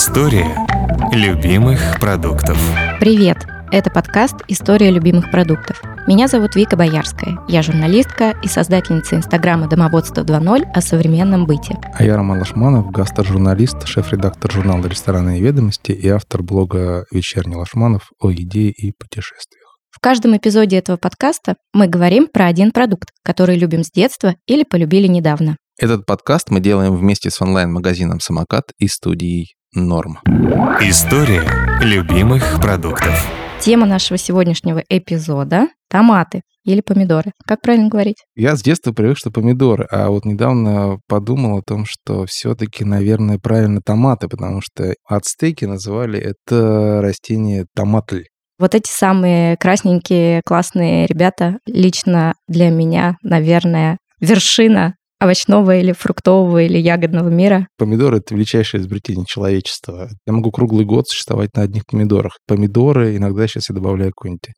История любимых продуктов. Привет! Это подкаст «История любимых продуктов». Меня зовут Вика Боярская. Я журналистка и создательница инстаграма «Домоводство 2.0» о современном быте. А я Роман Лашманов, гастрожурналист, шеф-редактор журнала «Ресторанные ведомости» и автор блога «Вечерний Лашманов» о еде и путешествиях. В каждом эпизоде этого подкаста мы говорим про один продукт, который любим с детства или полюбили недавно. Этот подкаст мы делаем вместе с онлайн-магазином «Самокат» и студией «Норм». История любимых продуктов. Тема нашего сегодняшнего эпизода – томаты или помидоры. Как правильно говорить? Я с детства привык, что помидоры, а вот недавно подумал о том, что все-таки, наверное, правильно томаты, потому что ацтеки называли это растение томатль. Вот эти самые красненькие классные ребята лично для меня, наверное, вершина овощного или фруктового или ягодного мира. Помидоры — это величайшее изобретение человечества. Я могу круглый год существовать на одних помидорах. Помидоры, иногда сейчас я добавляю какой-нибудь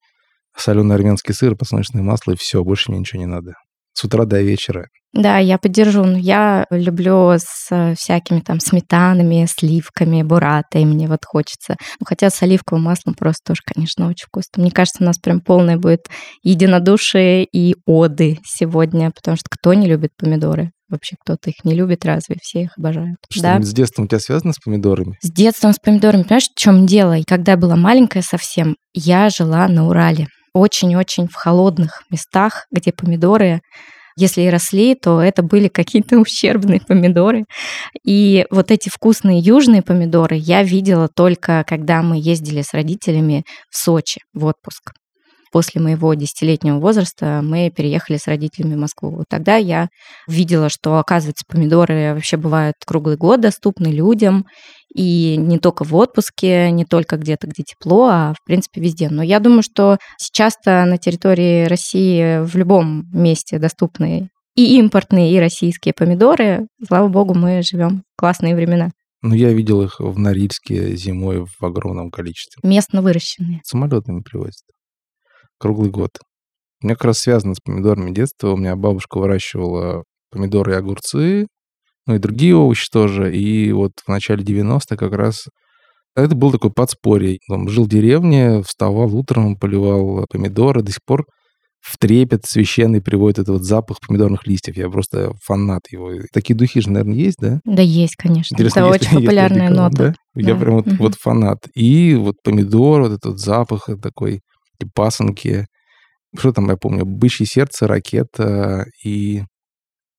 соленый армянский сыр, подсолнечное масло, и все, больше мне ничего не надо. С утра до вечера. Да, я поддержу. Я люблю с э, всякими там сметанами, сливками, буратой. Мне вот хочется. Ну, хотя с оливковым маслом просто тоже, конечно, очень вкусно. Мне кажется, у нас прям полное будет единодушие и оды сегодня, потому что кто не любит помидоры? Вообще кто-то их не любит, разве? Все их обожают. Что да? с детством у тебя связано с помидорами? С детством с помидорами. Понимаешь, в чем дело? Когда я была маленькая совсем, я жила на Урале. Очень-очень в холодных местах, где помидоры если и росли, то это были какие-то ущербные помидоры. И вот эти вкусные южные помидоры я видела только, когда мы ездили с родителями в Сочи в отпуск. После моего десятилетнего возраста мы переехали с родителями в Москву. Тогда я видела, что, оказывается, помидоры вообще бывают круглый год доступны людям, и не только в отпуске, не только где-то, где тепло, а в принципе везде. Но я думаю, что сейчас-то на территории России в любом месте доступны и импортные, и российские помидоры. Слава богу, мы живем в классные времена. Ну, я видел их в Норильске зимой в огромном количестве. Местно выращенные. Самолетами привозят. Круглый год. У меня как раз связано с помидорами детства. У меня бабушка выращивала помидоры и огурцы, ну и другие овощи тоже. И вот в начале 90-х как раз это был такой подспорье. Он жил в деревне, вставал утром, поливал помидоры. До сих пор в трепет священный приводит этот вот запах помидорных листьев. Я просто фанат его. Такие духи же, наверное, есть, да? Да, есть, конечно. Интересно, это есть очень есть популярная одеколон, нота. да? Я Да. прям вот, Мгм. вот фанат. И вот помидор, вот этот запах такой, пасынки. Что там, я помню, бычье сердце, ракета и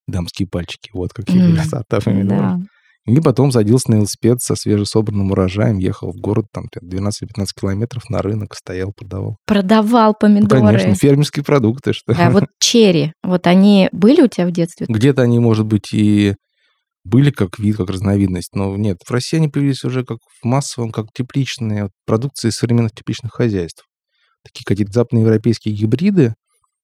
дамские пальчики. Вот какие М, красота помидоров. Да. И потом садился на велосипед со свежесобранным урожаем, ехал в город, там 12-15 километров на рынок, стоял, продавал. Продавал Ну, помидоры. конечно, фермерские продукты, что. А вот черри, вот они были у тебя в детстве? Где-то они, может быть, и были как вид, как разновидность, но нет. В России они появились уже как в массовом, как тепличные вот, продукции современных тепличных хозяйств. Такие какие-то западноевропейские гибриды,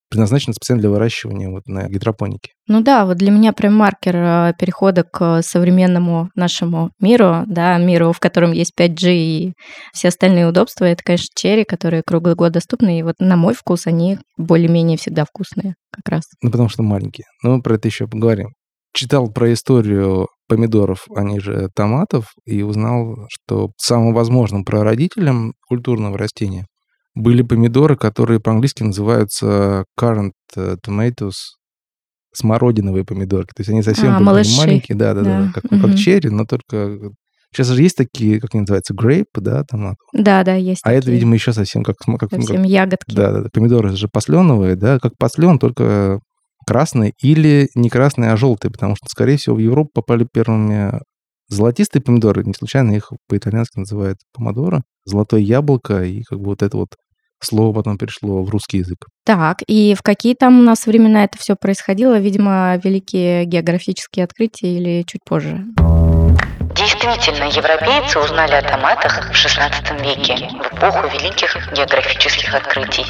предназначены специально для выращивания вот на гидропонике. Ну да, вот для меня прям маркер э, перехода к современному нашему миру, да, миру, в котором есть 5G и все остальные удобства, это, конечно, черри, которые круглый год доступны, и вот на мой вкус они более-менее всегда вкусные как раз. Ну, потому что маленькие. Но мы про это еще поговорим. Читал про историю помидоров, они же томатов, и узнал, что самым возможным прародителем культурного растения были помидоры, которые по-английски называются current э, tomatoes, смородиновые помидорки. То есть они совсем А, были маленькие, да, да, да, Да, как, ну, как черри, но только... Сейчас же есть такие, как они называются, грейп, да, томат. Да, да, есть А это, такие видимо, еще совсем как... как, ну, как- совсем ягодки. да, да, да. Помидоры же посленовые, да, как послен, только красный или не красный, а желтый, потому что, скорее всего, в Европу попали первыми золотистые помидоры. Не случайно их по-итальянски называют помидоры. Золотое яблоко, и как бы вот это вот слово потом перешло в русский язык. Так, и в какие там у нас времена это все происходило? Видимо, великие географические открытия или чуть позже? Действительно, европейцы узнали о томатах в XVI веке, в эпоху великих географических открытий.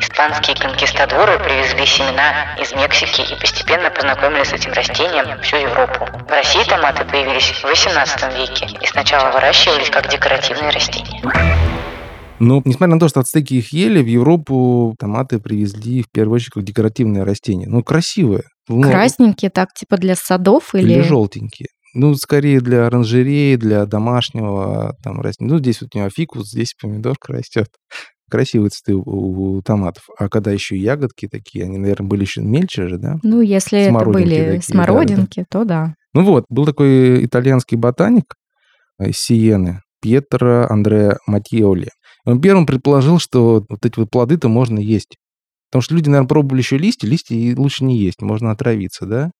Испанские конкистадоры привезли семена из Мексики и постепенно познакомили с этим растением всю Европу. В России томаты появились в XVIII веке и сначала выращивались как декоративные растения. Но, несмотря на то, что ацтеки их ели, в Европу томаты привезли в первую очередь как декоративное растение. Ну, красивое. Ну, Красненькие, так, типа для садов или... Или желтенькие. Ну, скорее для оранжереи, для домашнего там растения. Ну, здесь вот у него фикус, здесь помидорка растет. Красивые цветы у, у томатов. А когда еще и ягодки такие, они, наверное, были еще мельче же, да? Ну, если это были такие, смородинки, то да. Ну вот, был такой итальянский ботаник из Сиены, Пьетро Андреа Матьеоли. Он первым предположил, что вот эти вот плоды-то можно есть. Потому что люди, наверное, пробовали еще листья, листья и лучше не есть, можно отравиться, да?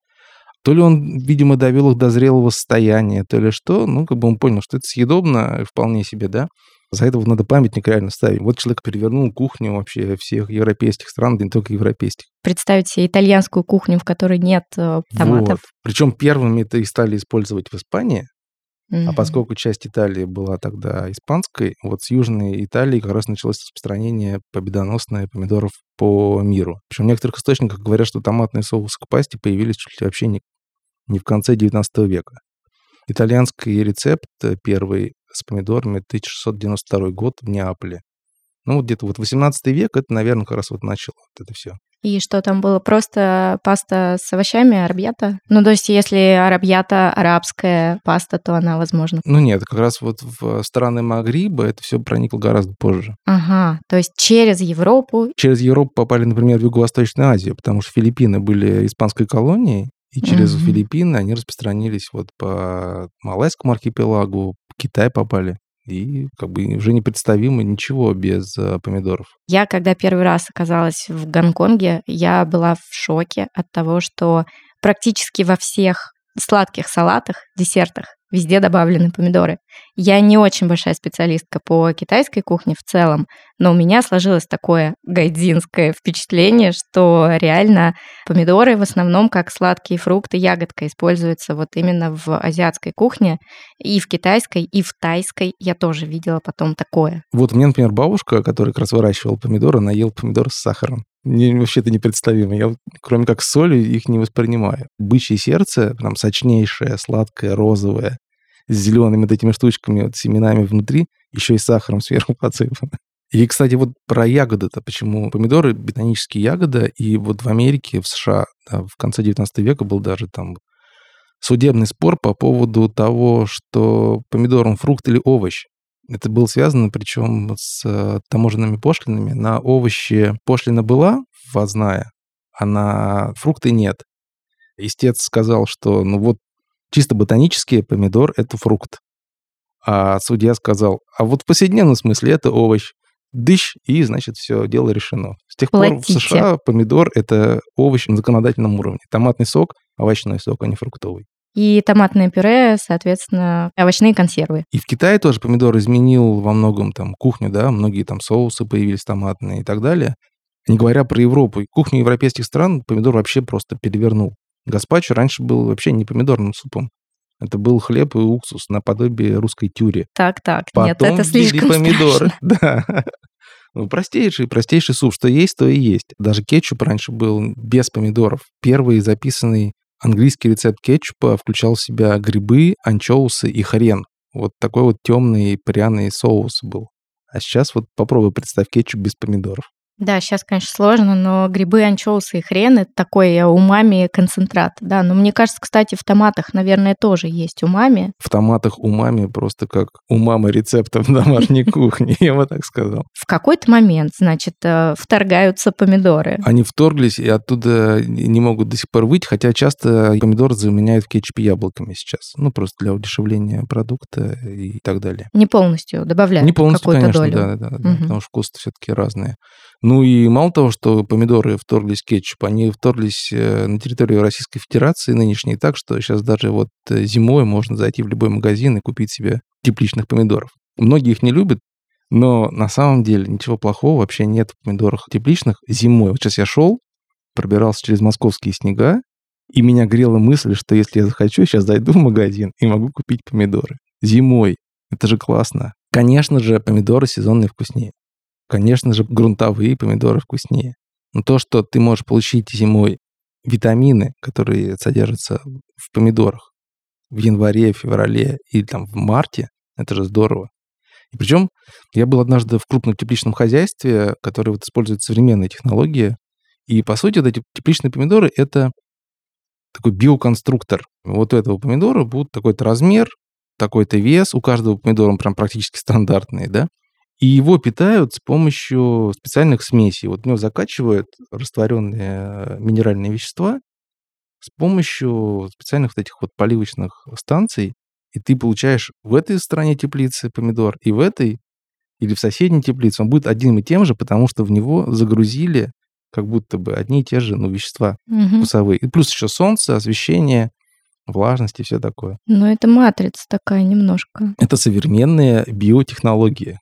То ли он, видимо, довел их до зрелого состояния, то ли что, ну, как бы он понял, что это съедобно вполне себе, да? За это надо памятник реально ставить. Вот человек перевернул кухню вообще всех европейских стран, да не только европейских. Представить себе итальянскую кухню, в которой нет э, томатов. Вот. Причем первыми это и стали использовать в Испании, а поскольку часть Италии была тогда испанской, вот с Южной Италии как раз началось распространение победоносное помидоров по миру. Причем в некоторых источниках говорят, что томатные соусы к пасте появились чуть ли вообще не, не в конце 19 века. Итальянский рецепт э, первый с помидорами 1692 год в Неаполе. Ну, вот где-то вот 18 век, это, наверное, как раз вот начало вот это все. И что там было? Просто паста с овощами, арабьята? Ну, то есть, если арабьята арабская паста, то она, возможно... Ну нет, как раз вот в страны Магриба это все проникло гораздо позже. Ага, то есть через Европу. через Европу попали, например, в Юго-Восточную Азию, потому что Филиппины были испанской колонией, и через Мгм. Филиппины они распространились вот по Малайскому архипелагу, в Китай попали. И как бы уже непредставимо ничего без э, помидоров. Я, когда первый раз оказалась в Гонконге, я была в шоке от того, что практически во всех сладких салатах, десертах везде добавлены помидоры. Я не очень большая специалистка по китайской кухне в целом, но у меня сложилось такое гайдзинское впечатление, что реально помидоры в основном как сладкие фрукты, ягодка используются вот именно в азиатской кухне, и в китайской, и в тайской. Я тоже видела потом такое. Вот у меня, например, бабушка, которая как раз выращивала помидоры, она ела помидоры с сахаром. Мне вообще это непредставимо. Я, кроме как с солью, их не воспринимаю. Бычье сердце, прям сочнейшее, сладкое, розовое, с зелеными вот этими штучками, вот семенами внутри, еще и сахаром сверху посыпано. И, кстати, вот про ягоды-то, почему помидоры, ботанические ягоды, и вот в Америке, в США, да, в конце 19 века был даже там судебный спор по поводу того, что помидор, он фрукт или овощ. Это было связано, причем с э, таможенными пошлинами. На овощи пошлина была ввозная, а на фрукты нет. Истец сказал, что ну вот чисто ботанически помидор – это фрукт. А судья сказал, а вот в повседневном смысле это овощ. Дыщ, и, значит, все, дело решено. С тех пор в Платите. США помидор – это овощ на законодательном уровне. Томатный сок – овощной сок, а не фруктовый. И томатное пюре, соответственно, овощные консервы. И в Китае тоже помидор изменил во многом там кухню, да, многие там соусы появились томатные и так далее. Не говоря про Европу, кухню европейских стран помидор вообще просто перевернул. Гаспачо раньше был вообще не помидорным супом. Это был хлеб и уксус наподобие русской тюри. Так, так, Потом нет, это слишком помидоры. страшно. Да. Ну, простейший, простейший суп. Что есть, то и есть. Даже кетчуп раньше был без помидоров. Первый записанный английский рецепт кетчупа включал в себя грибы, анчоусы и хрен. Вот такой вот темный пряный соус был. А сейчас вот попробуй представь кетчуп без помидоров. Да, сейчас, конечно, сложно, но грибы, анчоусы и хрен – это такой э, умами концентрат. Да, но мне кажется, кстати, в томатах, наверное, тоже есть умами. В томатах умами просто как у мамы рецептов домашней кухни, я бы так сказал. В какой-то момент, значит, э, вторгаются помидоры. Они вторглись и оттуда не могут до сих пор выйти, хотя часто помидор заменяют в кетчупе яблоками сейчас. Ну, просто для удешевления продукта и так далее. Не полностью добавляют Не полностью, конечно, долю. да, да, да, потому что вкусы все-таки разные. Ну и мало того, что помидоры вторглись в кетчуп, они вторглись э, на территорию Российской Федерации нынешней так, что сейчас даже вот э, зимой можно зайти в любой магазин и купить себе тепличных помидоров. Многие их не любят, но на самом деле ничего плохого вообще нет в помидорах тепличных зимой. Вот сейчас я шел, пробирался через московские снега, и меня грела мысль, что если я захочу, сейчас зайду в магазин и могу купить помидоры. Зимой. Это же классно. Конечно же, помидоры сезонные вкуснее. Конечно же, грунтовые помидоры вкуснее. Но то, что ты можешь получить зимой витамины, которые содержатся в помидорах в январе, феврале или там в марте, это же здорово. И причем я был однажды в крупном тепличном хозяйстве, которое вот использует современные технологии. И, по сути, вот эти тепличные помидоры — это такой биоконструктор. Вот у этого помидора будет такой-то размер, такой-то вес. У каждого помидора он прям практически стандартный, да? И его питают с помощью специальных смесей. Вот в него закачивают растворенные минеральные вещества с помощью специальных вот этих вот поливочных станций. И ты получаешь в этой стороне теплицы помидор и в этой или в соседней теплице. Он будет одним и тем же, потому что в него загрузили как будто бы одни и те же ну, вещества Мгм. вкусовые. И плюс еще солнце, освещение, влажность и все такое. Ну, это матрица такая немножко. Это современные биотехнологии.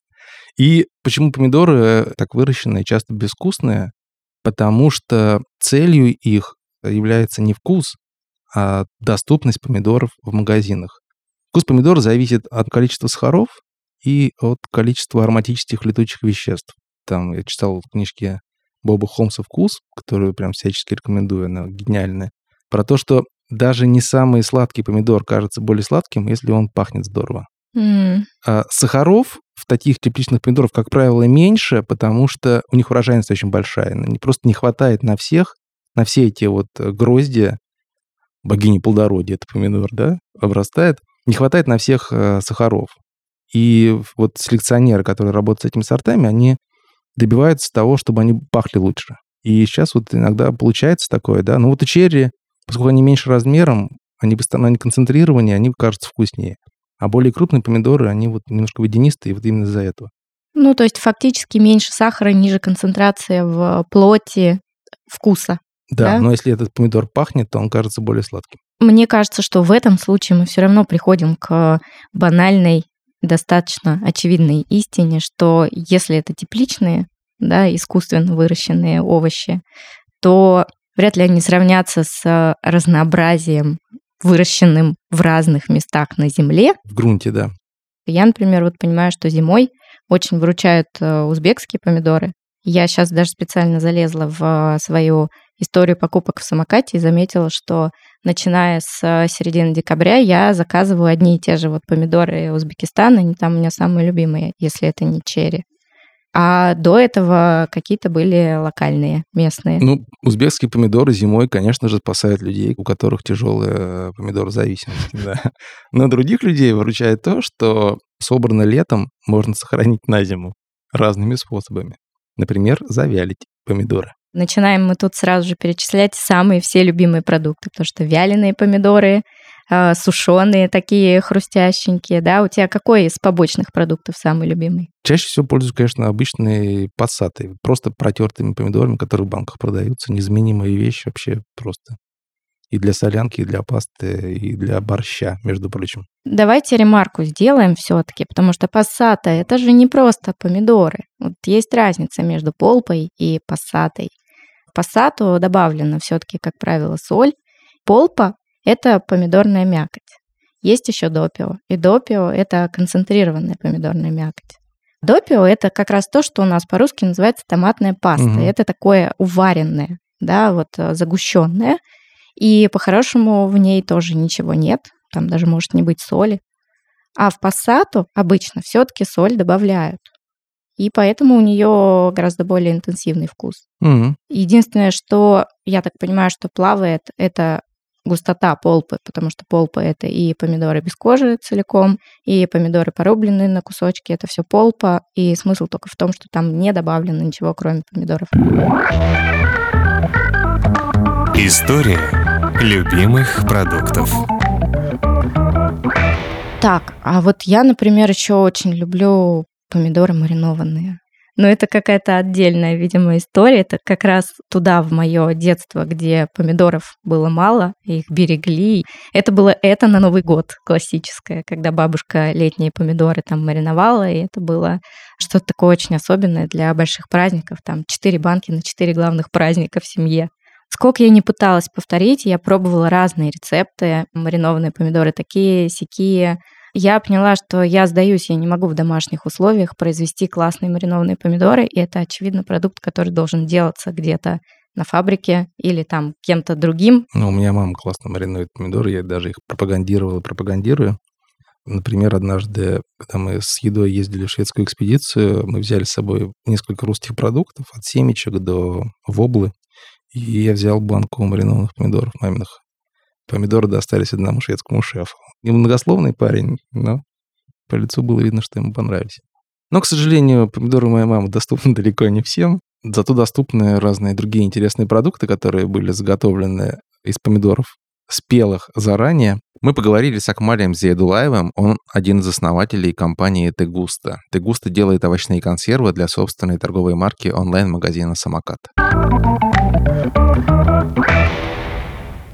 И почему помидоры так выращенные часто безвкусные? Потому что целью их является не вкус, а доступность помидоров в магазинах. Вкус помидора зависит от количества сахаров и от количества ароматических летучих веществ. Там я читал в книжке Боба Холмса «Вкус», которую прям всячески рекомендую, она гениальная, про то, что даже не самый сладкий помидор кажется более сладким, если он пахнет здорово. А сахаров в таких тепличных помидоров, как правило, меньше, потому что у них урожайность очень большая. Просто не хватает на всех, на все эти вот э, грозди, богини плодородия, это помидор, да, обрастает, не хватает на всех э, сахаров. И вот селекционеры, которые работают с этими сортами, они добиваются того, чтобы они пахли лучше. И сейчас вот иногда получается такое, да, ну вот у черри, поскольку они меньше размером, они постоянно концентрированнее, они кажутся вкуснее. А более крупные помидоры, они вот немножко водянистые, вот именно из-за этого. Ну, то есть фактически меньше сахара, ниже концентрация в плоти вкуса. Да, Да? но если этот помидор пахнет, то он кажется более сладким. Мне кажется, что в этом случае мы все равно приходим к банальной, достаточно очевидной истине, что если это тепличные, да, искусственно выращенные овощи, то вряд ли они сравнятся с разнообразием, выращенным в разных местах на Земле. В грунте, да. Я, например, вот понимаю, что зимой очень выручают э, узбекские помидоры. Я сейчас даже специально залезла в свою историю покупок в самокате и заметила, что начиная с э, середины декабря я заказываю одни и те же вот помидоры Узбекистана, они там у меня самые любимые, если это не черри. А до этого какие-то были локальные, местные. Ну, узбекские помидоры зимой, конечно же, спасают людей, у которых тяжелая помидорозависимость. Да. Но других людей выручает то, что собрано летом можно сохранить на зиму разными способами. Например, завялить помидоры. Начинаем мы тут сразу же перечислять самые все любимые продукты, потому что вяленые помидоры, сушеные такие хрустященькие, да, у тебя какой из побочных продуктов самый любимый? Чаще всего пользуюсь, конечно, обычные пассаты, просто протертыми помидорами, которые в банках продаются. Незаменимая вещь вообще просто. И для солянки, и для пасты, и для борща, между прочим. Давайте ремарку сделаем все-таки, потому что пассата это же не просто помидоры. Вот есть разница между полпой и пассатой. В пассату добавлена все-таки, как правило, соль. Полпа это помидорная мякоть. Есть еще допио. И допио это концентрированная помидорная мякоть. Допио это как раз то, что у нас по-русски называется томатная паста. Мгм. Это такое уваренное, да, вот э, загущенное. И по-хорошему в ней тоже ничего нет. Там даже может не быть соли. А в пассату обычно все-таки соль добавляют. И поэтому у нее гораздо более интенсивный вкус. Мгм. Единственное, что я так понимаю, что плавает, это густота полпы, потому что полпа это и помидоры без кожи целиком, и помидоры порубленные на кусочки, это все полпа, и смысл только в том, что там не добавлено ничего, кроме помидоров. История любимых продуктов. Так, а вот я, например, еще очень люблю помидоры маринованные. Но это какая-то отдельная, видимо, история. Это как раз туда, в мое детство, где помидоров было мало, их берегли. Это было это на Новый год классическое, когда бабушка летние помидоры там мариновала, и это было что-то такое очень особенное для больших праздников. Там четыре банки на четыре главных праздника в семье. Сколько я не пыталась повторить, я пробовала разные рецепты. Маринованные помидоры такие, сякие. Я поняла, что я сдаюсь, я не могу в домашних условиях произвести классные маринованные помидоры, и это, очевидно, продукт, который должен делаться где-то на фабрике или там кем-то другим. Ну, у меня мама классно маринует помидоры, я даже их пропагандировал и пропагандирую. Например, однажды, когда мы с едой ездили в шведскую экспедицию, мы взяли с собой несколько русских продуктов, от семечек до воблы, и я взял банку маринованных помидоров маминых. Помидоры достались одному шведскому шефу. Немногословный парень, но по лицу было видно, что ему понравились. Но, к сожалению, помидоры моей мамы доступны далеко не всем. Зато доступны разные другие интересные продукты, которые были заготовлены из помидоров спелых заранее. Мы поговорили с Акмалием Зиедулаевым, он один из основателей компании Тегуста. Тегуста делает овощные консервы для собственной торговой марки онлайн-магазина «Самокат».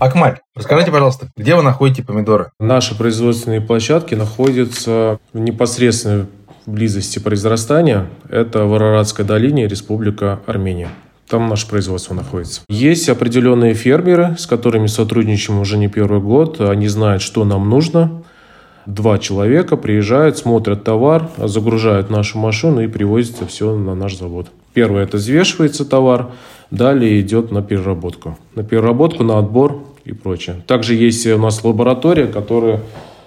Акмаль, расскажите, пожалуйста, где вы находите помидоры? Наши производственные площадки находятся в непосредственной близости произрастания. Это в Араратской долине, Республика Армения. Там наше производство находится. Есть определенные фермеры, с которыми сотрудничаем уже не первый год. Они знают, что нам нужно. Два человека приезжают, смотрят товар, загружают нашу машину и привозят все на наш завод. Первое – это взвешивается товар, далее идет на переработку. На переработку, на отбор и прочее. Также есть у нас лаборатория, которая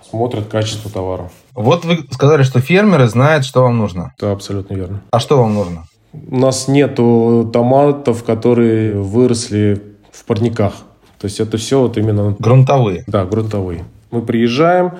смотрит качество товара. Вот вы сказали, что фермеры знают, что вам нужно. Это абсолютно верно. А что вам нужно? У нас нету томатов, которые выросли в парниках. То есть это все вот именно... Грунтовые. Да, грунтовые. Мы приезжаем,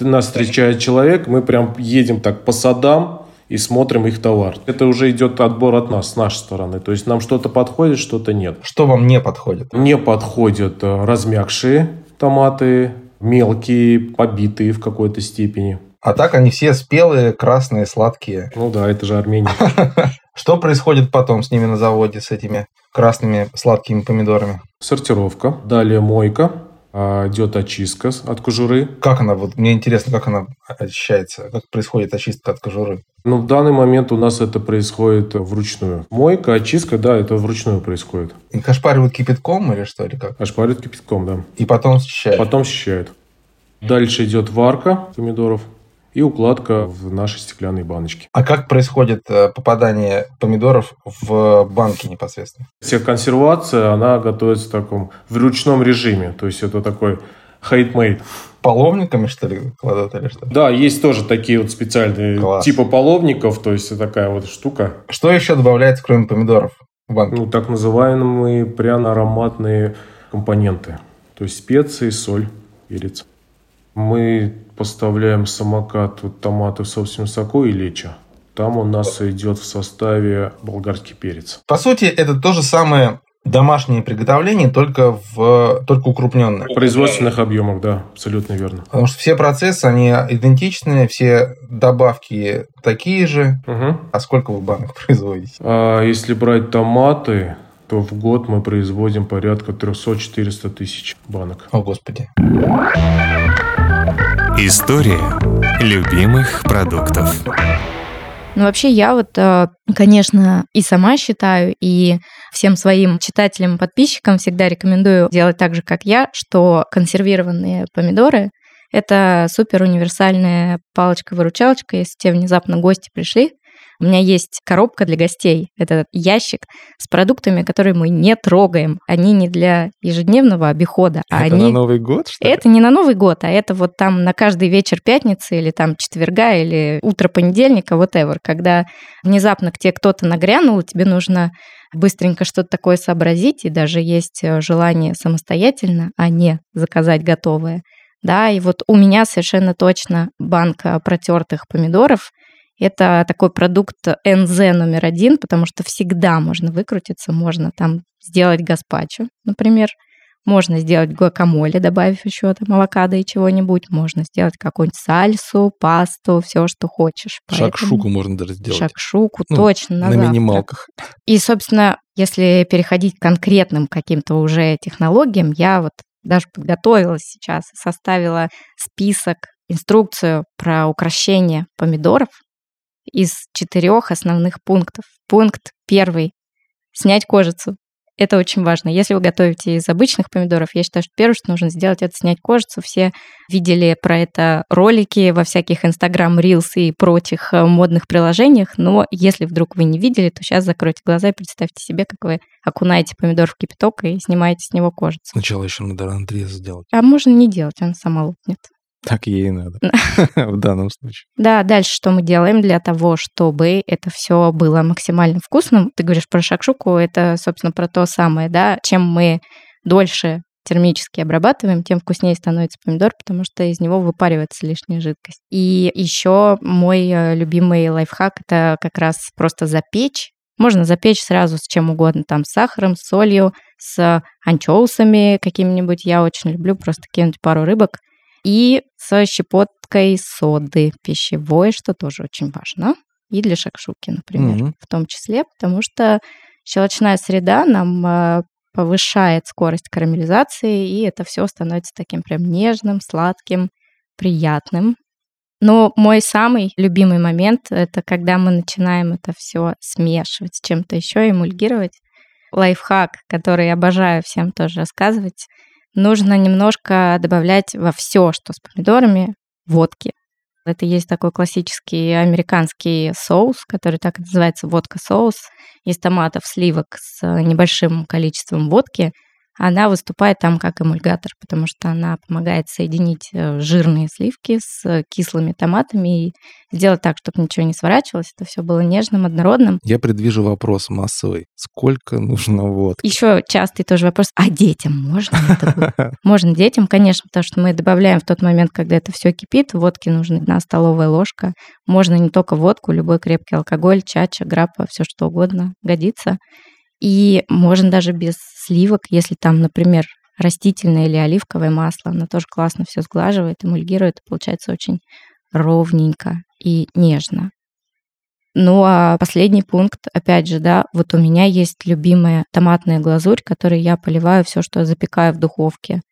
нас встречает человек, мы прям едем так по садам и смотрим их товар. Это уже идет отбор от нас, с нашей стороны. То есть нам что-то подходит, что-то нет. Что вам не подходит? Не подходят э, размягшие томаты, мелкие, побитые в какой-то степени. А так они все спелые, красные, сладкие. Ну да, это же Армения. Что происходит потом с ними на заводе, с этими красными сладкими помидорами? Сортировка, далее мойка, идет очистка от кожуры. Как она, вот мне интересно, как она очищается, как происходит очистка от кожуры? Ну, в данный момент у нас это происходит вручную. Мойка, очистка, да, это вручную происходит. Их ошпаривают кипятком или что, или как? Ошпаривают кипятком, да. И потом счищают? Потом счищают. Дальше идет варка помидоров и укладка в наши стеклянные баночки. А как происходит э, попадание помидоров в банки непосредственно? Вся консервация, она готовится в таком в ручном режиме. То есть это такой хейтмейд. Половниками, что ли, кладут или что? Да, есть тоже такие вот специальные Класс. типа половников, то есть такая вот штука. Что еще добавляется, кроме помидоров в банке? Ну, так называемые пряно-ароматные компоненты. То есть специи, соль, перец. Мы поставляем самокат вот, томаты в собственном соку и лечо. Там у нас идет в составе болгарский перец. По сути, это то же самое домашнее приготовление, только, в, только укрупненное. В производственных объемах, да, абсолютно верно. Потому что все процессы, они идентичные, все добавки такие же. Угу. А сколько вы банок производите? А если брать томаты, то в год мы производим порядка 300-400 тысяч банок. О, Господи. История любимых продуктов. Ну, вообще, я вот, э, конечно, и сама считаю, и всем своим читателям, подписчикам всегда рекомендую делать так же, как я, что консервированные помидоры – это супер универсальная палочка-выручалочка, если тебе внезапно гости пришли, у меня есть коробка для гостей. Это ящик с продуктами, которые мы не трогаем. Они не для ежедневного обихода. А это они... на Новый год, что ли? Это не на Новый год, а это вот там на каждый вечер пятницы или там четверга или утро понедельника, whatever, когда внезапно к тебе кто-то нагрянул, и тебе нужно быстренько что-то такое сообразить, и даже есть э, желание самостоятельно, а не заказать готовое. Да, и вот у меня совершенно точно банка протертых помидоров – это такой продукт НЗ номер один, потому что всегда можно выкрутиться, можно там сделать гаспачо, например, можно сделать гуакамоле, добавив еще там авокадо и чего-нибудь. Можно сделать какую-нибудь сальсу, пасту, все, что хочешь. Шакшуку можно даже сделать. Шакшуку, Ну, точно, на, на завтрак. минималках. И, собственно, если переходить к конкретным каким-то уже технологиям, я вот даже подготовилась сейчас, составила список, инструкцию про украшение помидоров из четырех основных пунктов. Пункт первый – снять кожицу. Это очень важно. Если вы готовите из обычных помидоров, я считаю, что первое, что нужно сделать, это снять кожицу. Все видели про это ролики во всяких Instagram Reels и прочих э, модных приложениях, но если вдруг вы не видели, то сейчас закройте глаза и представьте себе, как вы окунаете помидор в кипяток и снимаете с него кожицу. Сначала еще надо надрез сделать. А можно не делать, она сама лопнет. Так ей и надо. В данном случае. Да, дальше что мы делаем для того, чтобы это все было максимально вкусным? Ты говоришь про шакшуку, это, собственно, про то самое, да, чем мы дольше термически обрабатываем, тем вкуснее становится помидор, потому что из него выпаривается лишняя жидкость. И еще мой э, любимый лайфхак – это как раз просто запечь. Можно запечь сразу с чем угодно, там с сахаром, с солью, с анчоусами какими-нибудь. Я очень люблю просто кинуть пару рыбок и с щепоткой соды пищевой, что тоже очень важно. И для шакшуки, например, Мгм. в том числе, потому что щелочная среда нам э, повышает скорость карамелизации, и это все становится таким прям нежным, сладким, приятным. Но мой самый любимый момент это когда мы начинаем это все смешивать с чем-то еще, эмульгировать. Лайфхак, который я обожаю всем тоже рассказывать. Нужно немножко добавлять во все, что с помидорами, водки. Это есть такой классический американский соус, который так называется водка-соус. Из томатов, сливок с небольшим количеством водки. Она выступает там как эмульгатор, потому что она помогает соединить э, жирные сливки с кислыми томатами и сделать так, чтобы ничего не сворачивалось. Это все было нежным, однородным. Я предвижу вопрос массовый. Сколько нужно водки? Еще частый тоже вопрос, а детям можно это? Можно детям, конечно, потому что мы добавляем в тот момент, когда это все кипит, водки нужна одна столовая ложка. Можно не только водку, любой крепкий алкоголь, чача, граппа, все что угодно годится. И можно даже без сливок, если там, например, растительное или оливковое масло, оно тоже классно все сглаживает, эмульгирует, получается очень ровненько и нежно. Ну а последний пункт, опять же, да, вот у меня есть любимая томатная глазурь, которой я поливаю все, что запекаю в духовке.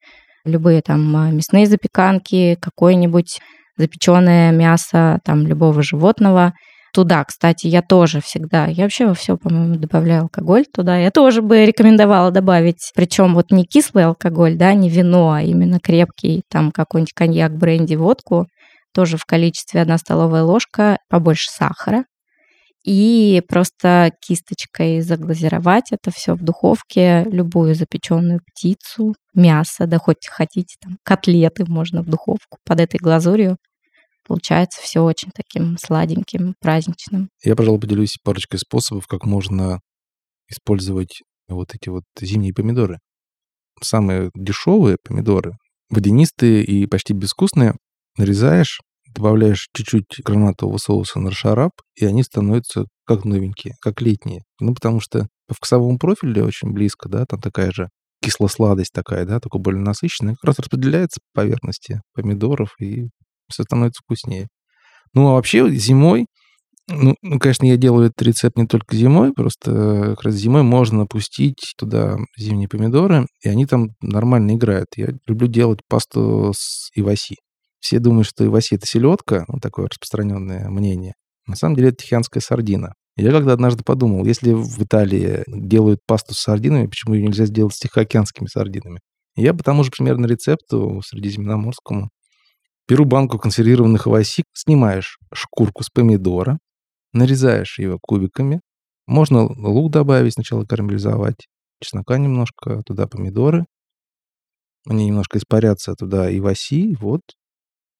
Любые там а, мясные запеканки, какое-нибудь запеченное мясо там любого животного. Туда, кстати, я тоже всегда, я вообще во все, по-моему, добавляю алкоголь туда. Я тоже бы рекомендовала добавить, причем вот не кислый алкоголь, да, не вино, а именно крепкий, там какой-нибудь коньяк, бренди, водку, тоже в количестве одна столовая ложка, побольше сахара, и просто кисточкой заглазировать это все в духовке, любую запеченную птицу, мясо, да хоть хотите там котлеты можно в духовку под этой глазурью. Получается все очень таким сладеньким, праздничным. Я, пожалуй, поделюсь парочкой способов, как можно использовать вот эти вот зимние помидоры. Самые дешевые помидоры, водянистые и почти безвкусные, нарезаешь, добавляешь чуть-чуть гранатового соуса на шарап, и они становятся как новенькие, как летние. Ну, потому что по вкусовому профилю очень близко, да, там такая же кисло-сладость такая, да, только более насыщенная, как раз распределяется по поверхности помидоров, и все становится вкуснее. Ну, а вообще зимой, ну, ну, конечно, я делаю этот рецепт не только зимой, просто как раз зимой можно напустить туда зимние помидоры, и они там нормально играют. Я люблю делать пасту с иваси. Все думают, что иваси — это селедка, ну, такое распространенное мнение. На самом деле это тихоокеанская сардина. Я когда однажды подумал, если в Италии делают пасту с сардинами, почему ее нельзя сделать с тихоокеанскими сардинами? Я по тому же примерно рецепту средиземноморскому беру банку консервированных овощей, снимаешь шкурку с помидора, нарезаешь его кубиками, можно лук добавить, сначала карамелизовать, чеснока немножко, туда помидоры, они немножко испарятся туда и васи, вот,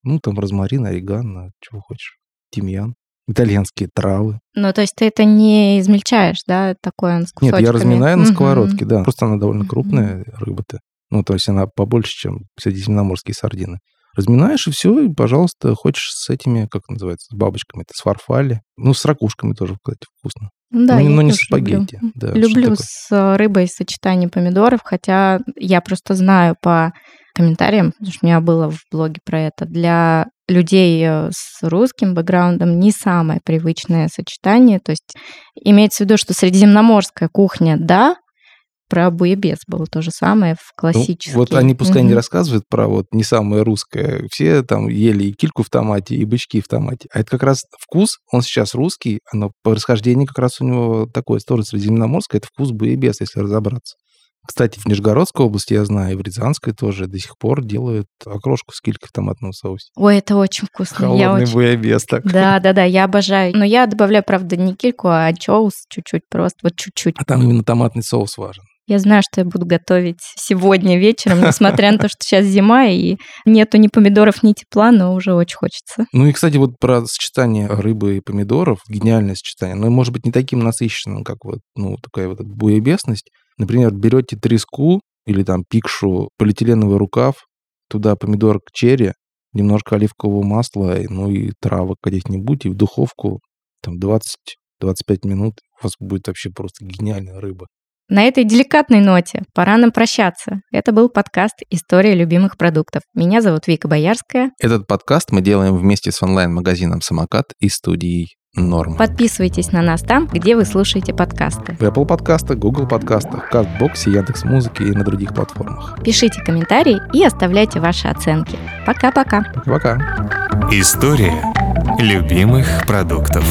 ну, там розмарин, орегано, чего хочешь, тимьян, итальянские травы. Ну, то есть ты это не измельчаешь, да, такой он с Нет, кусочками? я разминаю на сковородке, да. Просто она довольно крупная, рыба-то. Ну, то есть она побольше, чем средиземноморские сардины. Разминаешь, и все, и, пожалуйста, хочешь с этими, как называется, с бабочками, это с фарфали. Ну, с ракушками тоже, кстати, вкусно. Ну Да, ну, я но не тоже спагетти. люблю. Да, Люблю с э, рыбой сочетание помидоров, хотя я просто знаю по комментариям, потому что у меня было в блоге про это, для людей э, с русским бэкграундом не самое привычное сочетание. То есть имеется в виду, что средиземноморская кухня, да, про буебес было то же самое в Ну, классический. вот они пускай не рассказывают про вот не самое русское. Все там ели и кильку в томате, и бычки в томате. А это как раз вкус, он сейчас русский, но по происхождению как раз у него такое тоже средиземноморское, это вкус буебес, если разобраться. Кстати, в Нижегородской области, я знаю, и в Рязанской тоже до сих пор делают окрошку с килькой в томатном соусе. Ой, это очень вкусно. Я Холодный очень... буебес так. Да, да, да, я обожаю. Но я добавляю, правда, не кильку, а анчоус чуть-чуть просто, вот чуть-чуть. А там именно томатный соус важен. Я знаю, что я буду готовить сегодня вечером, несмотря на то, что сейчас зима и нету ни помидоров, ни тепла, но уже очень хочется. Ну и, кстати, вот про сочетание рыбы и помидоров, гениальное сочетание, но может быть не таким насыщенным, как вот, ну, такая вот буебесность. Например, берете треску, или там пикшу, полиэтиленовый рукав, туда помидор к черри, немножко оливкового масла, ну и травок каких-нибудь, и в духовку там 20-25 минут. У вас будет вообще просто гениальная рыба. На этой деликатной ноте пора нам прощаться. Это был подкаст «История любимых продуктов». Меня зовут Вика Боярская. Этот подкаст мы делаем вместе с онлайн-магазином «Самокат» и студией «Норм». Подписывайтесь на нас там, где вы слушаете подкасты. В Apple подкастах, Google подкастах, Кастбоксе, Яндекс.Музыке и на других платформах. Пишите комментарии и оставляйте ваши оценки. Пока-пока. Пока-пока. История любимых продуктов.